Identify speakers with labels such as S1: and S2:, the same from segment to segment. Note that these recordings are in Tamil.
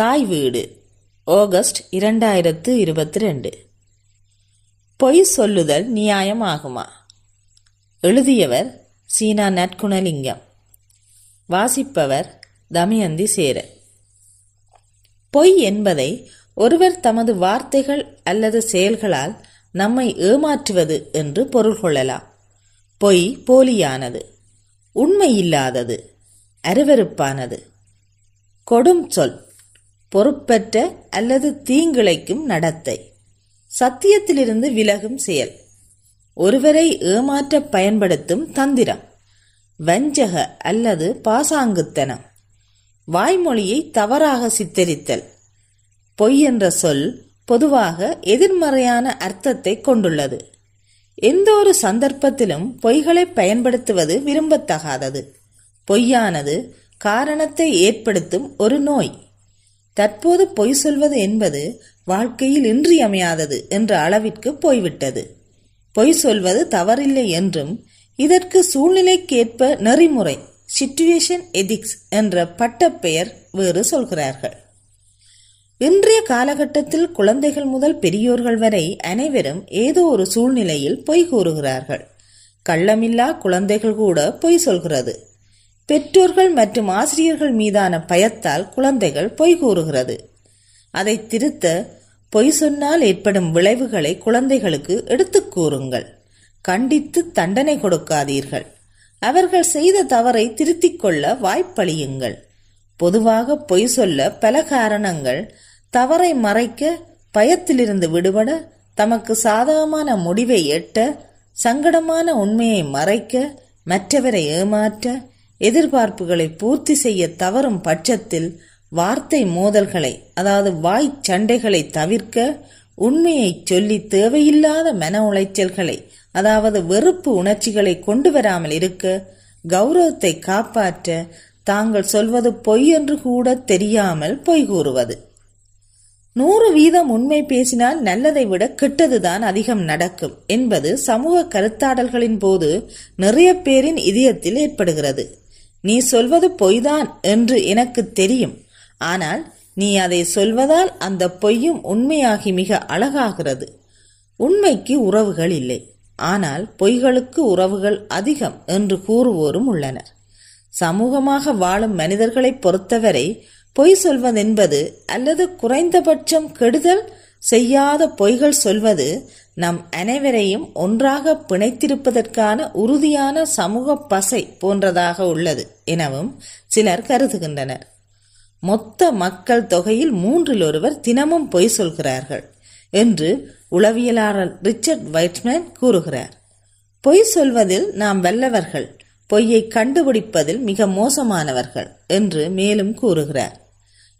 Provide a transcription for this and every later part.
S1: தாய் வீடு. ஆகஸ்ட் இரண்டாயிரத்து இருபத்தி ரெண்டு. பொய் சொல்லுதல் நியாயமாகுமா? எழுதியவர் சீனா நற்குணலிங்கம். வாசிப்பவர் தமயந்தி சேர பொய் என்பதை ஒருவர் தமது வார்த்தைகள் அல்லது செயல்களால் நம்மை ஏமாற்றுவது என்று பொருள் கொள்ளலாம். பொய் போலியானது உண்மையில்லாதது அருவருப்பானது. கொடும் சொல். பொறுப்பற்ற அல்லது தீங்கிழைக்கும் நடத்தை. சத்தியத்திலிருந்து விலகும் செயல். ஒருவரை ஏமாற்ற பயன்படுத்தும் தந்திரம். வஞ்சக அல்லது பாசாங்குத்தனம். வாய்மொழியை தவறாக சித்தரித்தல். பொய் என்ற சொல் பொதுவாக எதிர்மறையான அர்த்தத்தை கொண்டுள்ளது. எந்த ஒரு சந்தர்ப்பத்திலும் பொய்களை பயன்படுத்துவது விரும்பத்தகாதது. பொய்யானது காரணத்தை ஏற்படுத்தும் ஒரு நோய். தற்போது பொய் சொல்வது என்பது வாழ்க்கையில் இன்றியமையாதது என்ற அளவிற்கு போய்விட்டது. பொய் சொல்வது தவறில்லை என்றும் இதற்கு சூழ்நிலைக்கேற்ப நெறிமுறை சிச்சுவேஷன் எதிக்ஸ் என்ற பட்டப்பெயர் வேறு சொல்கிறார்கள். இன்றைய காலகட்டத்தில் குழந்தைகள் முதல் பெரியோர்கள் வரை அனைவரும் ஏதோ ஒரு சூழ்நிலையில் பொய் கூறுகிறார்கள். கள்ளமில்லா குழந்தைகள் கூட பொய் சொல்கிறது. பெற்றோர்கள் மற்றும் ஆசிரியர்கள் மீதான பயத்தால் குழந்தைகள் பொய் கூறுகிறது. அதை திருத்த பொய் சொன்னால் ஏற்படும் விளைவுகளை குழந்தைகளுக்கு எடுத்துக் கூறுங்கள். கண்டித்து தண்டனை கொடுக்காதீர்கள். அவர்கள் செய்த தவறை திருத்திக் கொள்ள வாய்ப்பளியுங்கள். பொதுவாக பொய் சொல்ல பல காரணங்கள் தவறை மறைக்க பயத்திலிருந்து விடுபட தமக்கு சாதகமான முடிவை எட்ட சங்கடமான உண்மையை மறைக்க மற்றவரை ஏமாற்ற எதிர்பார்ப்புகளை பூர்த்தி செய்ய தவறும் பட்சத்தில் வார்த்தை மோதல்களை அதாவது வாய் சண்டைகளை தவிர்க்க உண்மையை சொல்லி தேவையில்லாத மன உளைச்சல்களை அதாவது வெறுப்பு உணர்ச்சிகளை கொண்டு வராமல் இருக்க கௌரவத்தை காப்பாற்ற தாங்கள் சொல்வது பொய் என்று கூட தெரியாமல் பொய் கூறுவது. நூறு வீதம் உண்மை பேசினால் நல்லதை விட கெட்டதுதான் அதிகம் நடக்கும் என்பது சமூக கருத்தாடல்களின் போது நிறைய பேரின் இதயத்தில் ஏற்படுகிறது. நீ சொல்வது பொய்தான் என்று எனக்கு தெரியும். ஆனால் நீ அதை சொல்வதால் அந்த பொய்யும் உண்மையாகி மிக அழகாகிறது. உண்மைக்கு உறவுகள் இல்லை. ஆனால் பொய்களுக்கு உறவுகள் அதிகம் என்று கூறுவோரும் உள்ளனர். சமூகமாக வாழும் மனிதர்களை பொறுத்தவரை பொய் சொல்வதென்பது அல்லது குறைந்தபட்சம் கெடுதல் செய்யாத பொய்கள் சொல்வது நம் அனைவரையும் ஒன்றாக பிணைத்திருப்பதற்கான உறுதியான சமூக பசை போன்றதாக உள்ளது எனவும் சிலர் கருதுகின்றனர். மொத்த மக்கள் தொகையில் மூன்றில் ஒருவர் தினமும் பொய் சொல்கிறார்கள் என்று உளவியலாளர் ரிச்சர்ட் வைட்மேன் கூறுகிறார். பொய் சொல்வதில் நாம் வல்லவர்கள் பொய்யை கண்டுபிடிப்பதில் மிக மோசமானவர்கள் என்று மேலும் கூறுகிறார்.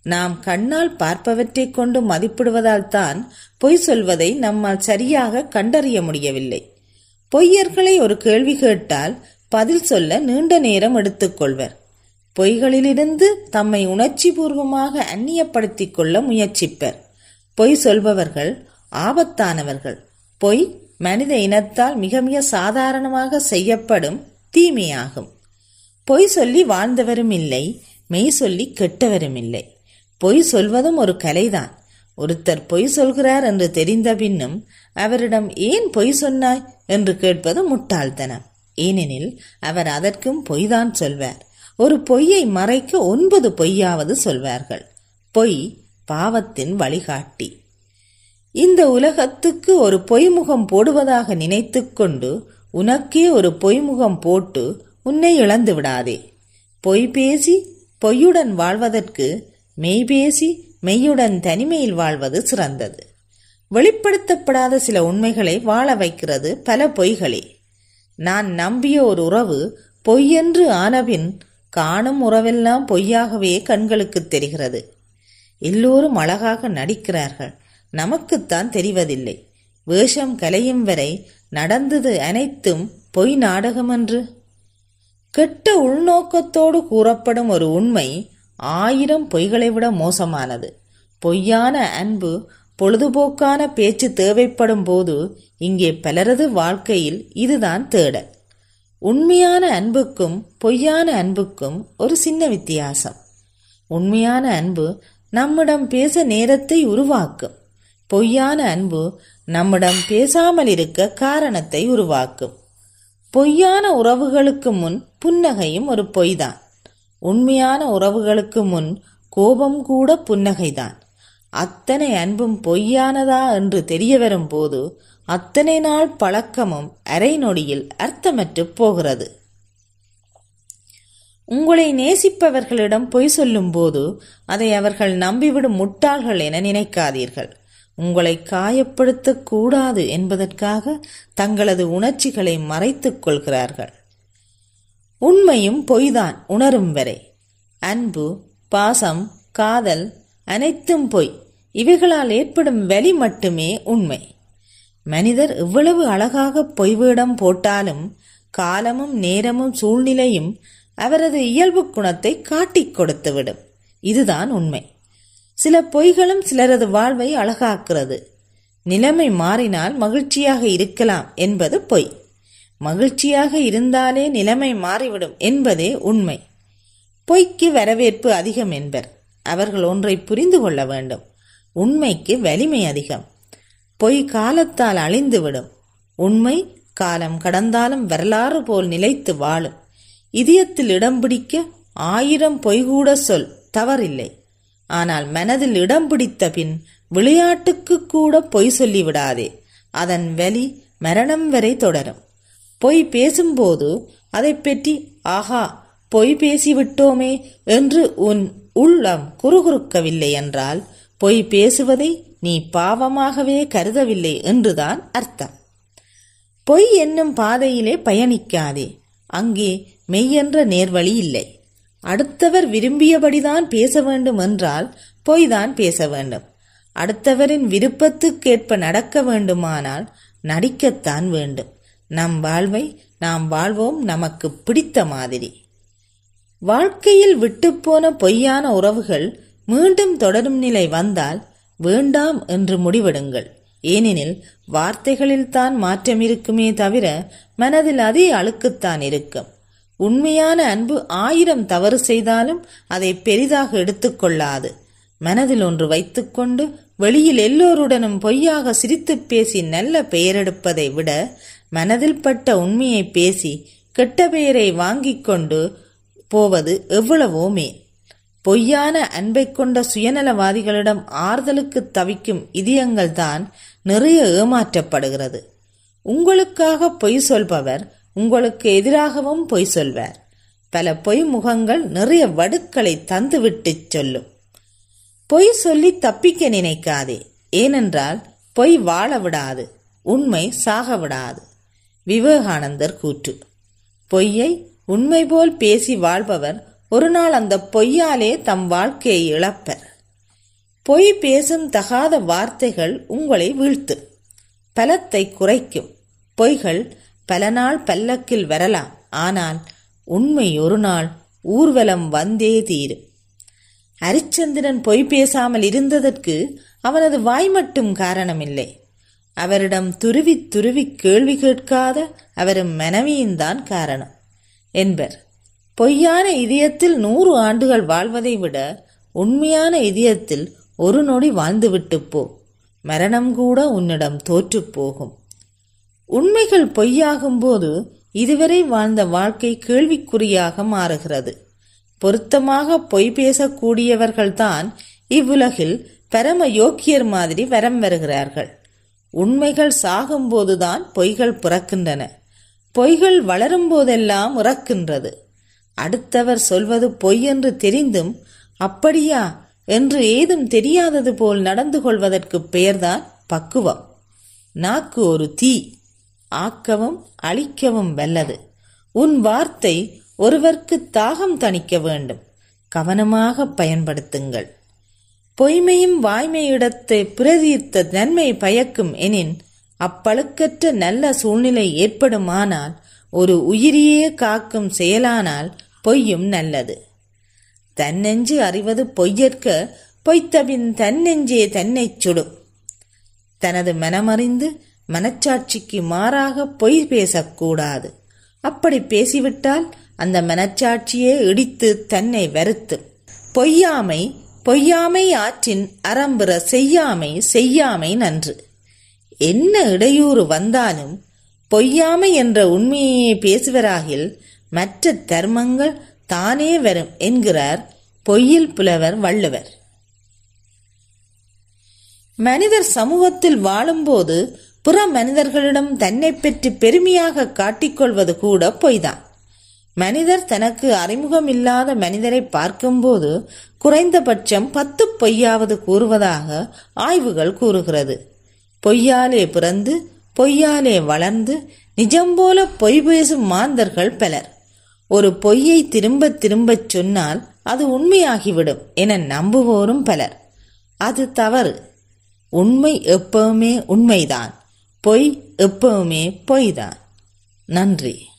S1: நாம் கண்ணால் பார்ப்பவற்றை கொண்டு மதிப்பிடுவதால் தான் பொய் சொல்வதை நம்மால் சரியாக கண்டறிய முடியவில்லை. பொய்யர்களை ஒரு கேள்வி கேட்டால் பதில் சொல்ல நீண்ட நேரம் எடுத்துக்கொள்வர் பொய்களிலிருந்து தம்மை உணர்ச்சி பூர்வமாக அந்நியப்படுத்திக் கொள்ள முயற்சிப்பர். பொய் சொல்பவர்கள் ஆபத்தானவர்கள். பொய் மனித இனத்தால் மிக மிக சாதாரணமாக செய்யப்படும் தீமையாகும். பொய் சொல்லி வாழ்ந்தவரும் இல்லை மெய் சொல்லி கெட்டவரும் இல்லை. பொய் சொல்வதும் ஒரு கலைதான். ஒருத்தர் பொய் சொல்கிறார் என்று தெரிந்த பின்னும் அவரிடம் ஏன் பொய் சொன்னாய் என்று கேட்பது முட்டாள்தனம். ஏனெனில் அவர் அதற்கும் பொய்தான் சொல்வார். ஒரு பொய்யை மறைக்க ஒன்பது பொய்யாவது சொல்வார்கள். பொய் பாவத்தின் வழிகாட்டி. இந்த உலகத்துக்கு ஒரு பொய்முகம் போடுவதாக நினைத்துக்கொண்டு உனக்கே ஒரு பொய்முகம் போட்டு உன்னை இழந்து விடாதே. பொய் பேசி பொய்யுடன் வாழ்வதற்கு மெய் பேசி மெய்யுடன் தனிமையில் வாழ்வது சிறந்தது. வெளிப்படுத்தப்படாத சில உண்மைகளை வாழ வைக்கிறது பல பொய்களே. நான் நம்பிய ஒரு உறவு பொய்யென்று ஆனபின் காணும் உறவெல்லாம் பொய்யாகவே கண்களுக்கு தெரிகிறது. எல்லோரும் அழகாக நடிக்கிறார்கள். நமக்குத்தான் தெரிவதில்லை. வேஷம் கலையும் வரை நடந்தது அனைத்தும் பொய் நாடகமன்று? கெட்ட உள்நோக்கத்தோடு கூறப்படும் ஒரு உண்மை ஆயிரம் பொய்களை விட மோசமானது. பொய்யான அன்பு பொழுதுபோக்கான பேச்சு தேவைப்படும் போது இங்கே பலரது வாழ்க்கையில் இதுதான் தேடல். உண்மையான அன்புக்கும் பொய்யான அன்புக்கும் ஒரு சின்ன வித்தியாசம். உண்மையான அன்பு நம்மிடம் பேச நேரத்தை உருவாக்கும். பொய்யான அன்பு நம்மிடம் பேசாமல் இருக்க காரணத்தை உருவாக்கும். பொய்யான உறவுகளுக்கு முன் புன்னகையும் ஒரு பொய்தான். உண்மையான உறவுகளுக்கு முன் கோபம் கூட புன்னகைதான். அத்தனை அன்பும் பொய்யானதா என்று தெரிய வரும்போது அத்தனை நாள் பழக்கமும் அரை நொடியில் அர்த்தமற்று போகிறது. உங்களை நேசிப்பவர்களிடம் பொய் சொல்லும்போது அதை அவர்கள் நம்பிவிடும் முட்டாள்கள் என நினைக்காதீர்கள். உங்களை காயப்படுத்தக்கூடாது என்பதற்காக தங்களது உணர்ச்சிகளை மறைத்துக் கொள்கிறார்கள். உண்மையும் பொய்தான் உணரும் வரை. அன்பு பாசம் காதல் அனைத்தும் பொய். இவைகளால் ஏற்படும் வலி மட்டுமே உண்மை. மனிதர் எவ்வளவு அழகாக பொய் வேடம் போட்டாலும் காலமும் நேரமும் சூழ்நிலையும் அவரது இயல்பு குணத்தை காட்டிக் கொடுத்துவிடும். இதுதான் உண்மை. சில பொய்களும் சிலரது வாழ்வை அழகாக்கிறது நிலைமை மாறினால் மகிழ்ச்சியாக இருக்கலாம் என்பது பொய். மகிழ்ச்சியாக இருந்தாலே நிலைமை மாறிவிடும் என்பதே உண்மை. பொய்க்கு வரவேற்பு அதிகம் என்பர். அவர்கள் ஒன்றை புரிந்து கொள்ள வேண்டும். உண்மைக்கு வலிமை அதிகம். பொய் காலத்தால் அழிந்துவிடும். உண்மை காலம் கடந்தாலும் வரலாறு போல் நிலைத்து வாழும். இதயத்தில் இடம் பிடிக்க ஆயிரம் பொய்கூட சொல் தவறில்லை. ஆனால் மனதில் இடம் பிடித்த பின் விளையாட்டுக்கு கூட பொய் சொல்லிவிடாதே. அதன் வலி மரணம் வரை தொடரும். பொய் பேசும்போது அதை பற்றி ஆஹா பொய் பேசிவிட்டோமே என்று உன் உள்ளம் குறுகுறுக்கவில்லை என்றால் பொய் பேசுவதை நீ பாவமாகவே கருதவில்லை என்றுதான் அர்த்தம். பொய் என்னும் பாதையிலே பயணிக்காதே அங்கே மெய்யென்ற நேர்வழி இல்லை. அடுத்தவர் விரும்பியபடிதான் பேச வேண்டும் என்றால் பொய்தான் பேச வேண்டும். அடுத்தவரின் விருப்பத்துக்கேற்ப நடக்க வேண்டுமானால் நடிக்கத்தான் வேண்டும். நம் வாழ்வை நாம் வாழ்வோம் நமக்கு பிடித்த மாதிரி. வாழ்க்கையில் விட்டுப்போன பொய்யான உறவுகள் மீண்டும் தொடரும் நிலை வந்தால் வேண்டாம் என்று முடிவெடுங்கள். ஏனெனில் வார்த்தைகளில் தான் மாற்றம் இருக்குமே தவிர மனதில் அதே அழுக்குத்தான் இருக்கும். உண்மையான அன்பு ஆயிரம் தவறு செய்தாலும் அதை பெரிதாக எடுத்துக்கொள்ளாது மனதில் ஒன்று வைத்துக்கொண்டு வெளியில் எல்லோருடனும் பொய்யாக சிரித்துப் பேசி நல்ல பெயரெடுப்பதை விட மனதில் பட்ட உண்மையை பேசி கெட்ட பெயரை வாங்கிக் கொண்டு போவது எவ்வளவோ மேல் பொய்யான அன்பை கொண்ட சுயநலவாதிகளிடம் ஆறுதலுக்கு தவிக்கும் இதயங்கள் தான் நிறைய ஏமாற்றப்படுகிறது. உங்களுக்காக பொய் சொல்பவர் உங்களுக்கு எதிராகவும் பொய் சொல்வார். பல பொய் முகங்கள் நிறைய வடுக்களை தந்துவிட்டு சொல்லும். பொய் சொல்லி தப்பிக்க நினைக்காதே. ஏனென்றால் பொய் வாழ விடாது. உண்மை சாக விடாது. விவேகானந்தர் கூற்று. பொய்யை உண்மை போல் பேசி வாழ்பவர் ஒரு நாள் அந்த பொய்யாலே தம் வாழ்க்கையை இழப்பர். பொய் பேசும் தகாத வார்த்தைகள் உங்களை வீழ்த்து. பலத்தை குறைக்கும். பொய்கள் பல நாள் பல்லக்கில் வரலாம். ஆனால் உண்மை ஒரு நாள் ஊர்வலம் வந்தே தீரும். ஹரிச்சந்திரன் பொய் பேசாமல் இருந்ததற்கு அவனது வாய் மட்டும் காரணமில்லை. அவரிடம் துருவி துருவி கேள்வி கேட்காத அவரும் மனைவியும்தான் காரணம். என்பர். பொய்யான இதயத்தில் நூறு ஆண்டுகள் வாழ்வதை விட உண்மையான இதயத்தில் ஒரு நொடி வாழ்ந்துவிட்டு போ. மரணம் கூட உன்னிடம் தோற்றுப் போகும். உண்மைகள் பொய்யாகும்போது இதுவரை வாழ்ந்த வாழ்க்கை கேள்விக்குறியாக மாறுகிறது. பொருத்தமாக பொய் பேசக்கூடியவர்கள்தான் இவ்வுலகில் பரம யோக்கியர் மாதிரி வரம் வருகிறார்கள். உண்மைகள் சாகும்போதுதான் பொய்கள் பிறக்கின்றன. பொய்கள் வளரும் போதெல்லாம் உறக்கின்றது அடுத்தவர் சொல்வது பொய் என்று தெரிந்தும் அப்படியா? என்று ஏதும் தெரியாதது போல் நடந்து கொள்வதற்கு பெயர்தான் பக்குவம். நாக்கு ஒரு தீ. ஆக்கவும் அழிக்கவும் வல்லது. உன் வார்த்தை ஒருவர்க்கு தாகம் தணிக்க வேண்டும். கவனமாக பயன்படுத்துங்கள். பொய்மையும் வாய்மையிடத்தை பிரதித்த நன்மை பயக்கும் எனின் அப்பழுக்கற்ற நல்ல சூழ்நிலை ஏற்படுமானால் ஒரு உயிரியே காக்கும் செயலானால் பொய்யும் நல்லது. தன்னெஞ்சு அறிவது பொய்யற்க பொய்த்தபின் தன்னெஞ்சே தன்னைச் சுடும். தனது மனமறிந்து மனச்சாட்சிக்கு மாறாக பொய் பேசக்கூடாது. அப்படி பேசிவிட்டால் அந்த மனச்சாட்சியே இடித்து தன்னை வருத்து பொய்யாமை பொய்யாமை ஆற்றின் அறம்புற செய்யாமை செய்யாமை நன்று. என்ன இடையூறு வந்தாலும் பொய்யாமை என்ற உண்மையே பேசுவராகில் மற்ற தர்மங்கள் தானே வரும் என்கிறார் பொய்யில் புலவர் வள்ளுவர். மனிதர் சமூகத்தில் வாழும்போது புற மனிதர்களிடம் தன்னை பற்றி பெருமையாக காட்டிக்கொள்வது கூட பொய்தான். மனிதர் தனக்கு அறிமுகம் இல்லாத மனிதரை பார்க்கும்போது குறைந்தபட்சம் பத்து பொய்யாவது கூறுவதாக ஆய்வுகள் கூறுகிறது. பொய்யாலே பிறந்து பொய்யாலே வளர்ந்து நிஜம் போல பொய் பேசும் மாந்தர்கள் பலர். ஒரு பொய்யை திரும்ப திரும்பச் சொன்னால் அது உண்மையாகிவிடும் என நம்புவோரும் பலர். அது தவறு. உண்மை எப்பவுமே உண்மைதான். பொய் எப்பவுமே பொய்தான். நன்றி.